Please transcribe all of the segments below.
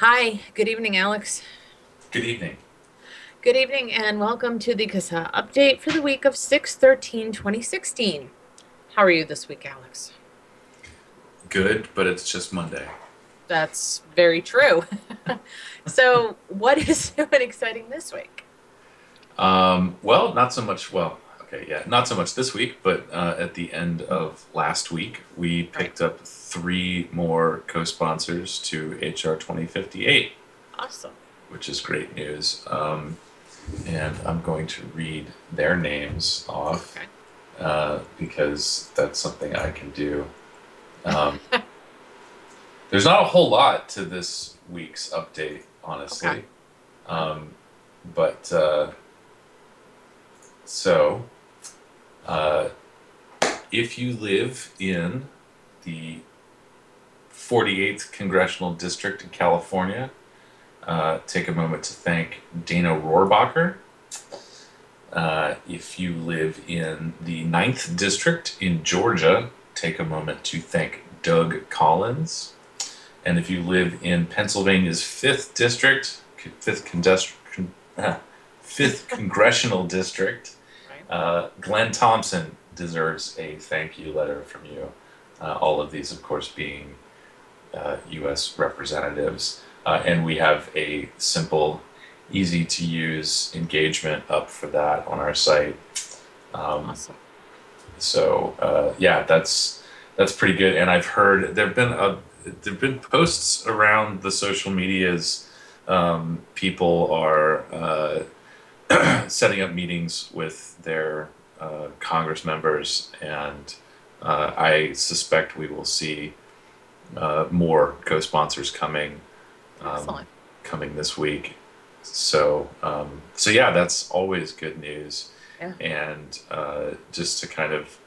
Hi, good evening, Alex. Good evening. Good evening, and welcome to the CASA update for the week of 6 13 2016. How are you this week, Alex? Good, but it's just Monday. That's very true. so, what is new and exciting this week? Um, well, not so much. Well, okay, yeah, not so much this week, but uh, at the end of last week, we picked up three more co sponsors to HR 2058, Awesome. which is great news. Um, and I'm going to read their names off Okay. uh, because that's something I can do. Um, there's not a whole lot to this week's update, honestly. Okay. Um, but uh, so, uh, if you live in the 48th Congressional District in California, uh, take a moment to thank Dana Rohrabacher. Uh, if you live in the 9th District in Georgia, take a moment to thank Doug Collins. And if you live in Pennsylvania's 5th District, 5th, con- uh, 5th Congressional District. Uh, Glenn Thompson deserves a thank you letter from you. Uh, all of these, of course, being uh, U.S. representatives. Uh, and we have a simple, easy to use engagement up for that on our site. Um, Awesome. so uh, yeah, that's that's pretty good. And I've heard there've been a there've been posts around the social medias. Um, people are uh, setting up meetings with their uh, Congress members, and uh, I suspect we will see uh, more co-sponsors coming um, coming this week. So um, so yeah, that's always good news. Yeah. And uh, just to kind of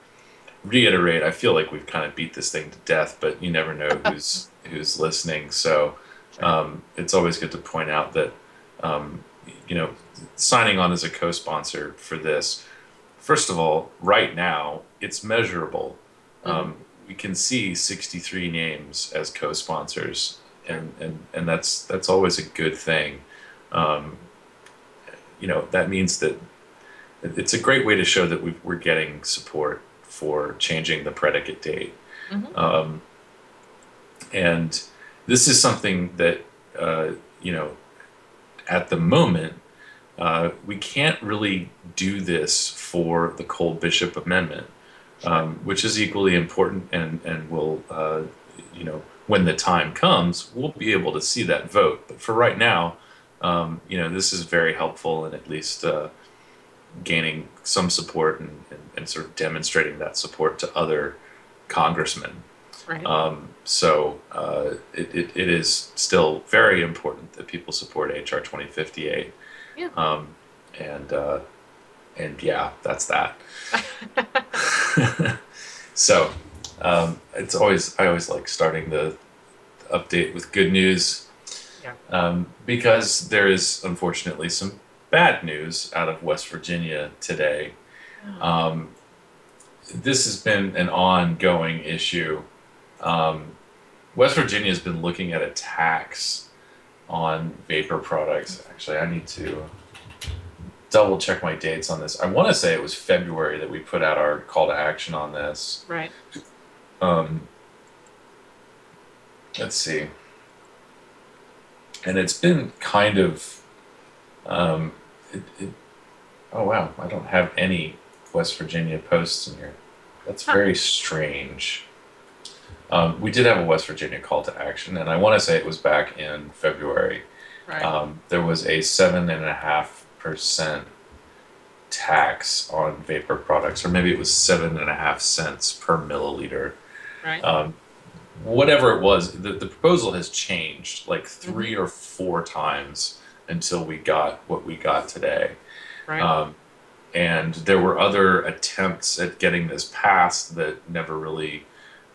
reiterate, I feel like we've kind of beat this thing to death, but you never know who's who's listening. So um, it's always good to point out that um, you know signing on as a co-sponsor for this. First of all, right now it's measurable. Um, we can see 63 names as co-sponsors, and, and and that's that's always a good thing. Um, you know that means that it's a great way to show that we we're getting support for changing the predicate date. Mhm. Um, and this is something that uh, you know at the moment uh, we can't really do this for the Cole Bishop Amendment, um, which is equally important and and will uh, you know when the time comes we'll be able to see that vote. But for right now, um, you know this is very helpful in at least uh, gaining some support and, and, and sort of demonstrating that support to other congressmen. Right. Um, so uh, it, it, it is still very important that people support HR 2058. Yeah. Um, and uh, and yeah, that's that. so um, it's always I always like starting the update with good news. Yeah. Um, because there is unfortunately some bad news out of West Virginia today. Um, this has been an ongoing issue. Um, West Virginia has been looking at a tax on vapor products. Actually, I need to double check my dates on this. I want to say it was February that we put out our call to action on this. right. Um, let's see. And it's been kind of. Um, it, it, oh, wow. I don't have any West Virginia posts in here. That's Huh. very strange. Um, we did have a West Virginia call to action, and I want to say it was back in February. Right. Um, there was a seven and a half percent tax on vapor products, or maybe it was seven and a half cents per milliliter. right. Um, whatever it was, the, the proposal has changed like 3 or four times until we got what we got today. right. Um, and there were other attempts at getting this passed that never really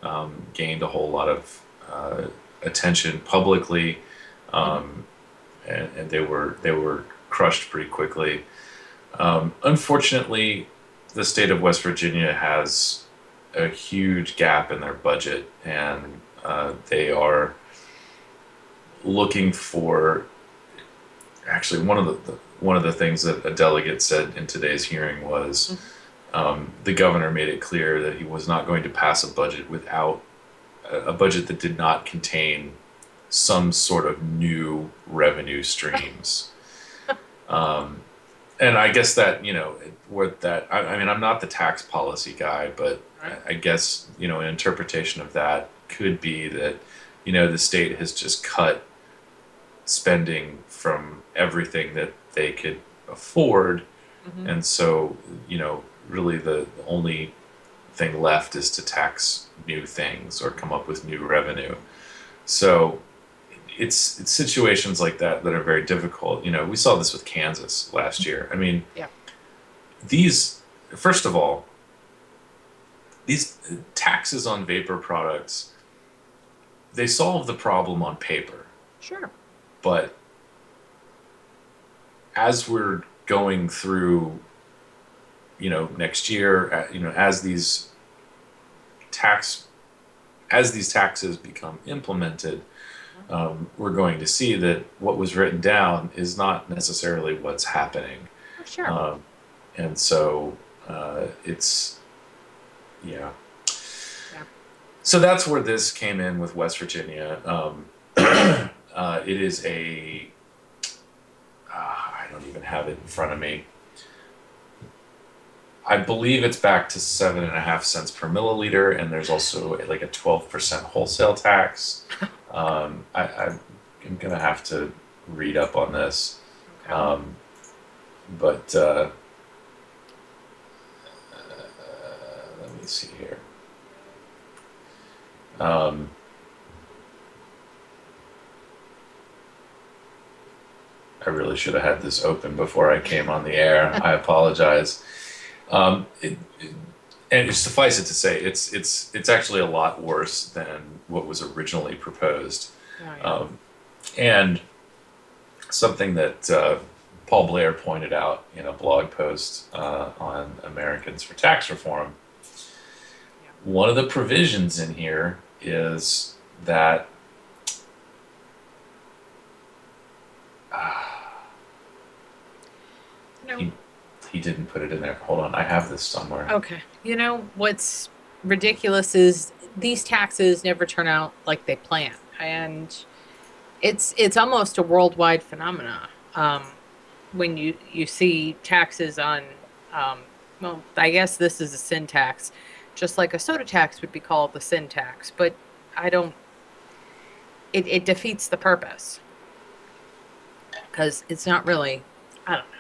um, gained a whole lot of uh, attention publicly, um, and, and they were they were crushed pretty quickly. Um, unfortunately, the state of West Virginia has a huge gap in their budget, and uh, they are looking for actually one of the, the one of the things that a delegate said in today's hearing was um, the governor made it clear that he was not going to pass a budget without a, budget that did not contain some sort of new revenue streams. um, and I guess that you know what that I, I mean I'm not the tax policy guy, but Right. I, I guess you know an interpretation of that could be that you know the state has just cut spending from everything that they could afford, Mhm. and so you know really the only thing left is to tax new things or come up with new revenue. So it's it's situations like that that are very difficult. You know, we saw this with Kansas last year. I mean, Yeah. these first of all, these uh, taxes on vapor products they solve the problem on paper, Sure. but as we're going through you know next year uh, you know as these tax as these taxes become implemented um, we're going to see that what was written down is not necessarily what's happening For sure. um, and so uh, it's yeah. Yeah. So that's where this came in with West Virginia. Um, uh, it is a. Uh, I don't even have it in front of me. I believe it's back to seven and a half cents per milliliter, and there's also like a twelve percent wholesale tax. Um, I, I'm, I'm gonna have to read up on this. okay. Um, but uh, uh, let me see here. Um, I really should have had this open before I came on the air. I apologize. Um, it, it- and suffice it to say, it's it's it's actually a lot worse than what was originally proposed. Oh, yeah. Um, and something that uh, Paul Blair pointed out in a blog post uh, on Americans for Tax Reform. One of the provisions in here is that You know- he, he didn't put it in there. Hold on, I have this somewhere. Okay. You know what's ridiculous is these taxes never turn out like they plan, and it's it's almost a worldwide phenomena. Um, when you you see taxes on, um, well, I guess this is a sin tax, just like a soda tax would be called the sin tax, but I don't. It it defeats the purpose because it's not really. I don't know.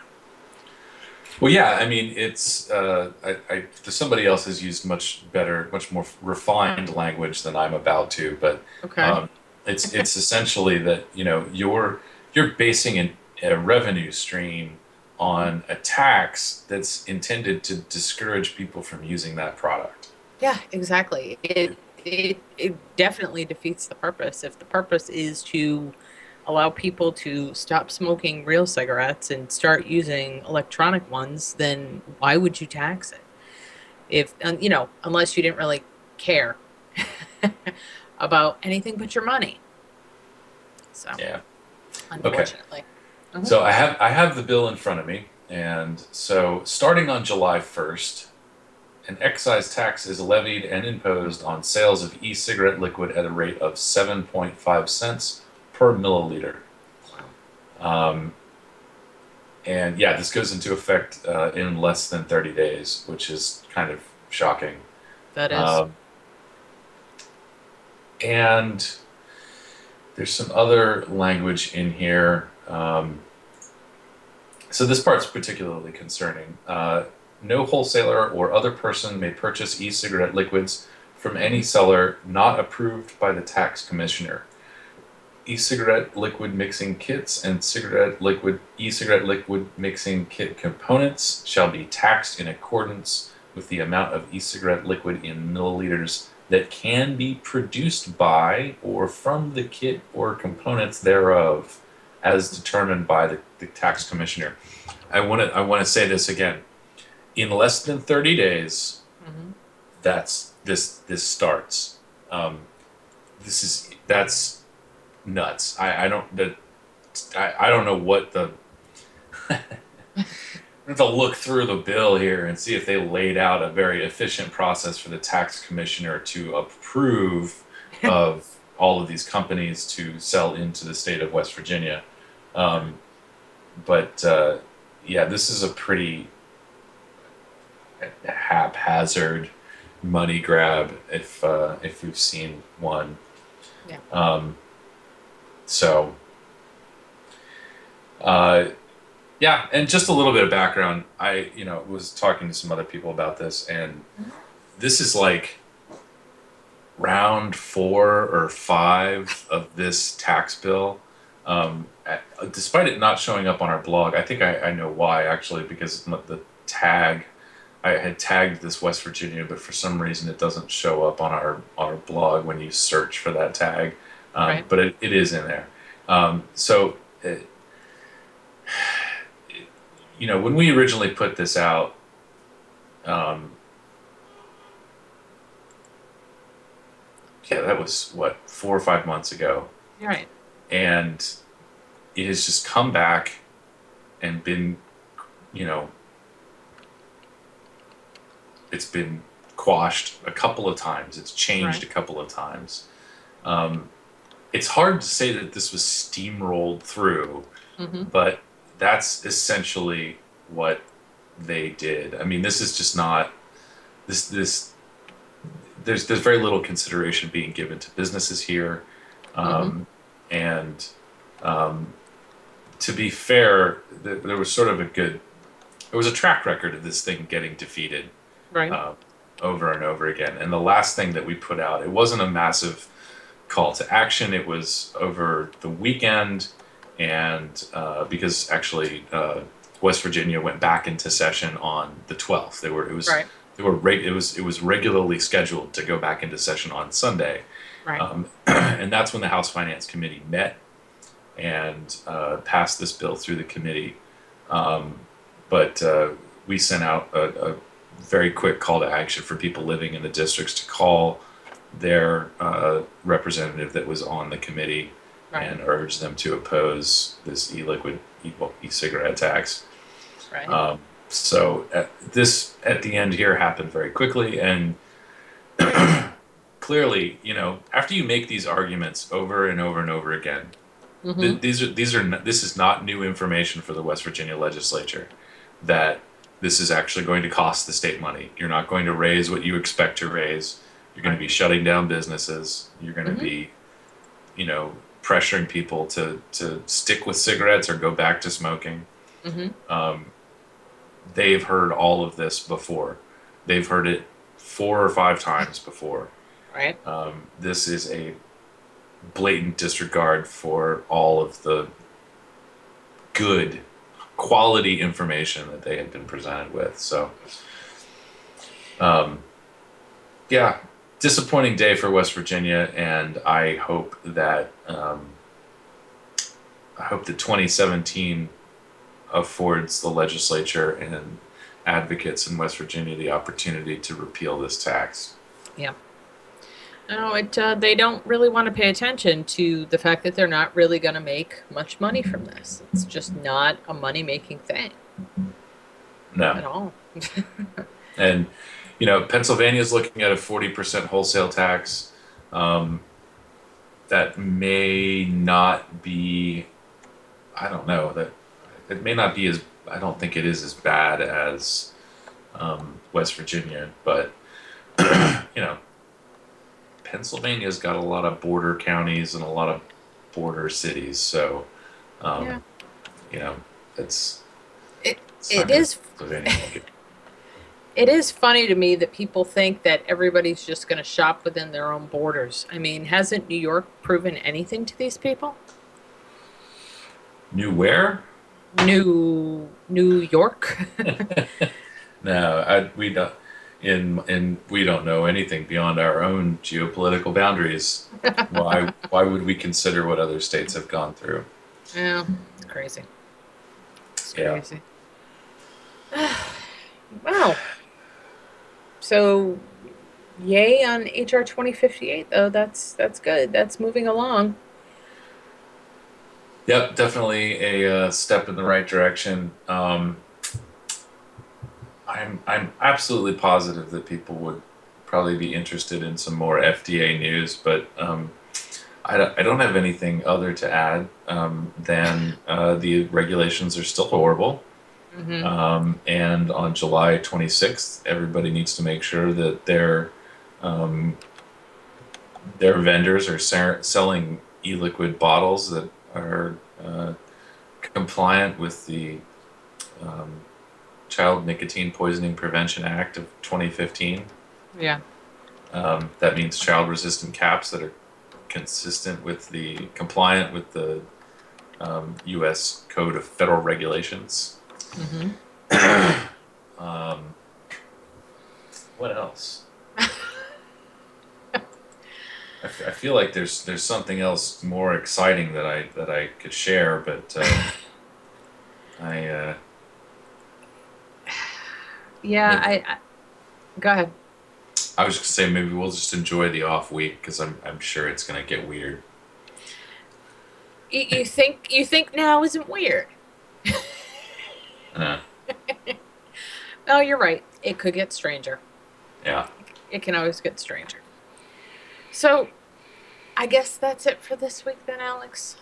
Well, yeah, I mean, it's uh, I, I, somebody else has used much better, much more refined language than I'm about to, but Okay. um, it's it's essentially that you know you're you're basing an, a revenue stream on a tax that's intended to discourage people from using that product. Yeah, exactly. It it it definitely defeats the purpose. If the purpose is to allow people to stop smoking real cigarettes and start using electronic ones, then why would you tax it? If you know, unless you didn't really care about anything but your money. So, Yeah. unfortunately. Mhm. So I have I have the bill in front of me, and so starting on July first, an excise tax is levied and imposed on sales of e-cigarette liquid at a rate of seven point five cents per milliliter. Um, and yeah, this goes into effect uh, in less than thirty days, which is kind of shocking. That is. Um, and there's some other language in here. Um, so this part's particularly concerning. Uh, no wholesaler or other person may purchase e-cigarette liquids from any seller not approved by the tax commissioner. E-cigarette liquid mixing kits and cigarette liquid e-cigarette liquid mixing kit components shall be taxed in accordance with the amount of e-cigarette liquid in milliliters that can be produced by or from the kit or components thereof as determined by the, the tax commissioner. I want to I want to say this again. In less than 30 days, Mhm. that's this this starts. Um, this is that's nuts. I, I don't that I, I don't know what the to look through the bill here and see if they laid out a very efficient process for the tax commissioner to approve of all of these companies to sell into the state of West Virginia. Um, but uh, yeah, this is a pretty haphazard money grab if uh, if we've seen one. Yeah. Um, so, uh, yeah, and just a little bit of background. I you know was talking to some other people about this, and this is like round four or five of this tax bill. Um, despite it not showing up on our blog, I think I, I know why actually because the tag I had tagged this West Virginia, but for some reason it doesn't show up on our on our blog when you search for that tag. Um, Right. But it, it is in there. Um, so, it, you know, when we originally put this out, um, yeah, that was what four or five months ago right. and it has just come back and been you know it's been quashed a couple of times it's changed Right. a couple of times um, it's hard to say that this was steamrolled through hmm but that's essentially what they did i mean this is just not this this there's there's very little consideration being given to businesses here um, and um, to be fair th- there was sort of a good there was a track record of this thing getting defeated Right. uh, over and over again. And the last thing that we put out, it wasn't a massive call to action. It was over the weekend, and uh, because actually uh, West Virginia went back into session on the 12th. They were it was right. they were reg- it was it was regularly scheduled to go back into session on Sunday. Right. Um, and that's when the House Finance Committee met and uh, passed this bill through the committee. Um, but uh, we sent out a, a very quick call to action for people living in the districts to call their uh, representative that was on the committee right. and urged them to oppose this e-liquid e- e-cigarette tax. right. Um, so at this at the end here happened very quickly, and clearly, you know, after you make these arguments over and over and over again, hmm th- these are these are this is not new information for the West Virginia legislature that this is actually going to cost the state money. You're not going to raise what you expect to raise. You're going to be shutting down businesses. You're going to Mhm. be, you know, pressuring people to to stick with cigarettes or go back to smoking hmm um, they've heard all of this before. They've heard it four or five times before. Right. Um, this is a blatant disregard for all of the good quality information that they had been presented with. So, um, yeah, disappointing day for West Virginia, and I hope that um, I hope that 2017 affords the legislature and advocates in West Virginia the opportunity to repeal this tax. Yeah. No, it. Uh, they don't really want to pay attention to the fact that they're not really going to make much money from this. It's just not a money-making thing No. at all. and you know Pennsylvania is looking at a 40% wholesale tax. Um, that may not be. I don't know that it may not be as. I don't think it is as bad as um, West Virginia, but you know, Pennsylvania's got a lot of border counties and a lot of border cities, so um, Yeah. you know, it's It- it's it is Pennsylvania won't get- It is funny to me that people think that everybody's just going to shop within their own borders. I mean, hasn't New York proven anything to these people? New where? New New York. no, I, we don't. In in we don't know anything beyond our own geopolitical boundaries. why why would we consider what other states have gone through? yeah, it's crazy. It's Yeah. crazy. wow. So, yay on HR twenty fifty eight though. That's that's good. That's moving along. Yep, definitely a uh, step in the right direction. Um, I'm I'm absolutely positive that people would probably be interested in some more FDA news, but um, I, I don't have anything other to add um, than uh, the regulations are still horrible. Hmm Um, and on July 26th, everybody needs to make sure that their um, their vendors are ser- selling e-liquid bottles that are uh, compliant with the um, Child Nicotine Poisoning Prevention Act of 2015. Yeah. Um, that means child-resistant caps that are consistent with the compliant with the um, U.S. Code of Federal Regulations. Hmm Um, what else? I, f- I feel like there's there's something else more exciting that I that I could share, but uh, I uh, Yeah. I, I. Go ahead. I was just gonna say maybe we'll just enjoy the off week because I'm I'm sure it's gonna get weird. You, you think you think now isn't weird? Uh, Oh, you're right. It could get stranger. yeah. It can always get stranger. So, I guess that's it for this week, then, Alex.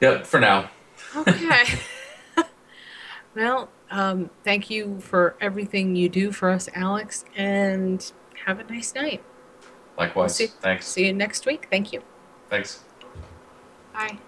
Yep. For now. Okay. well, um, thank you for everything you do for us, Alex, and have a nice night. Likewise. see- Thanks. See you next week. Thank you. Thanks. Bye.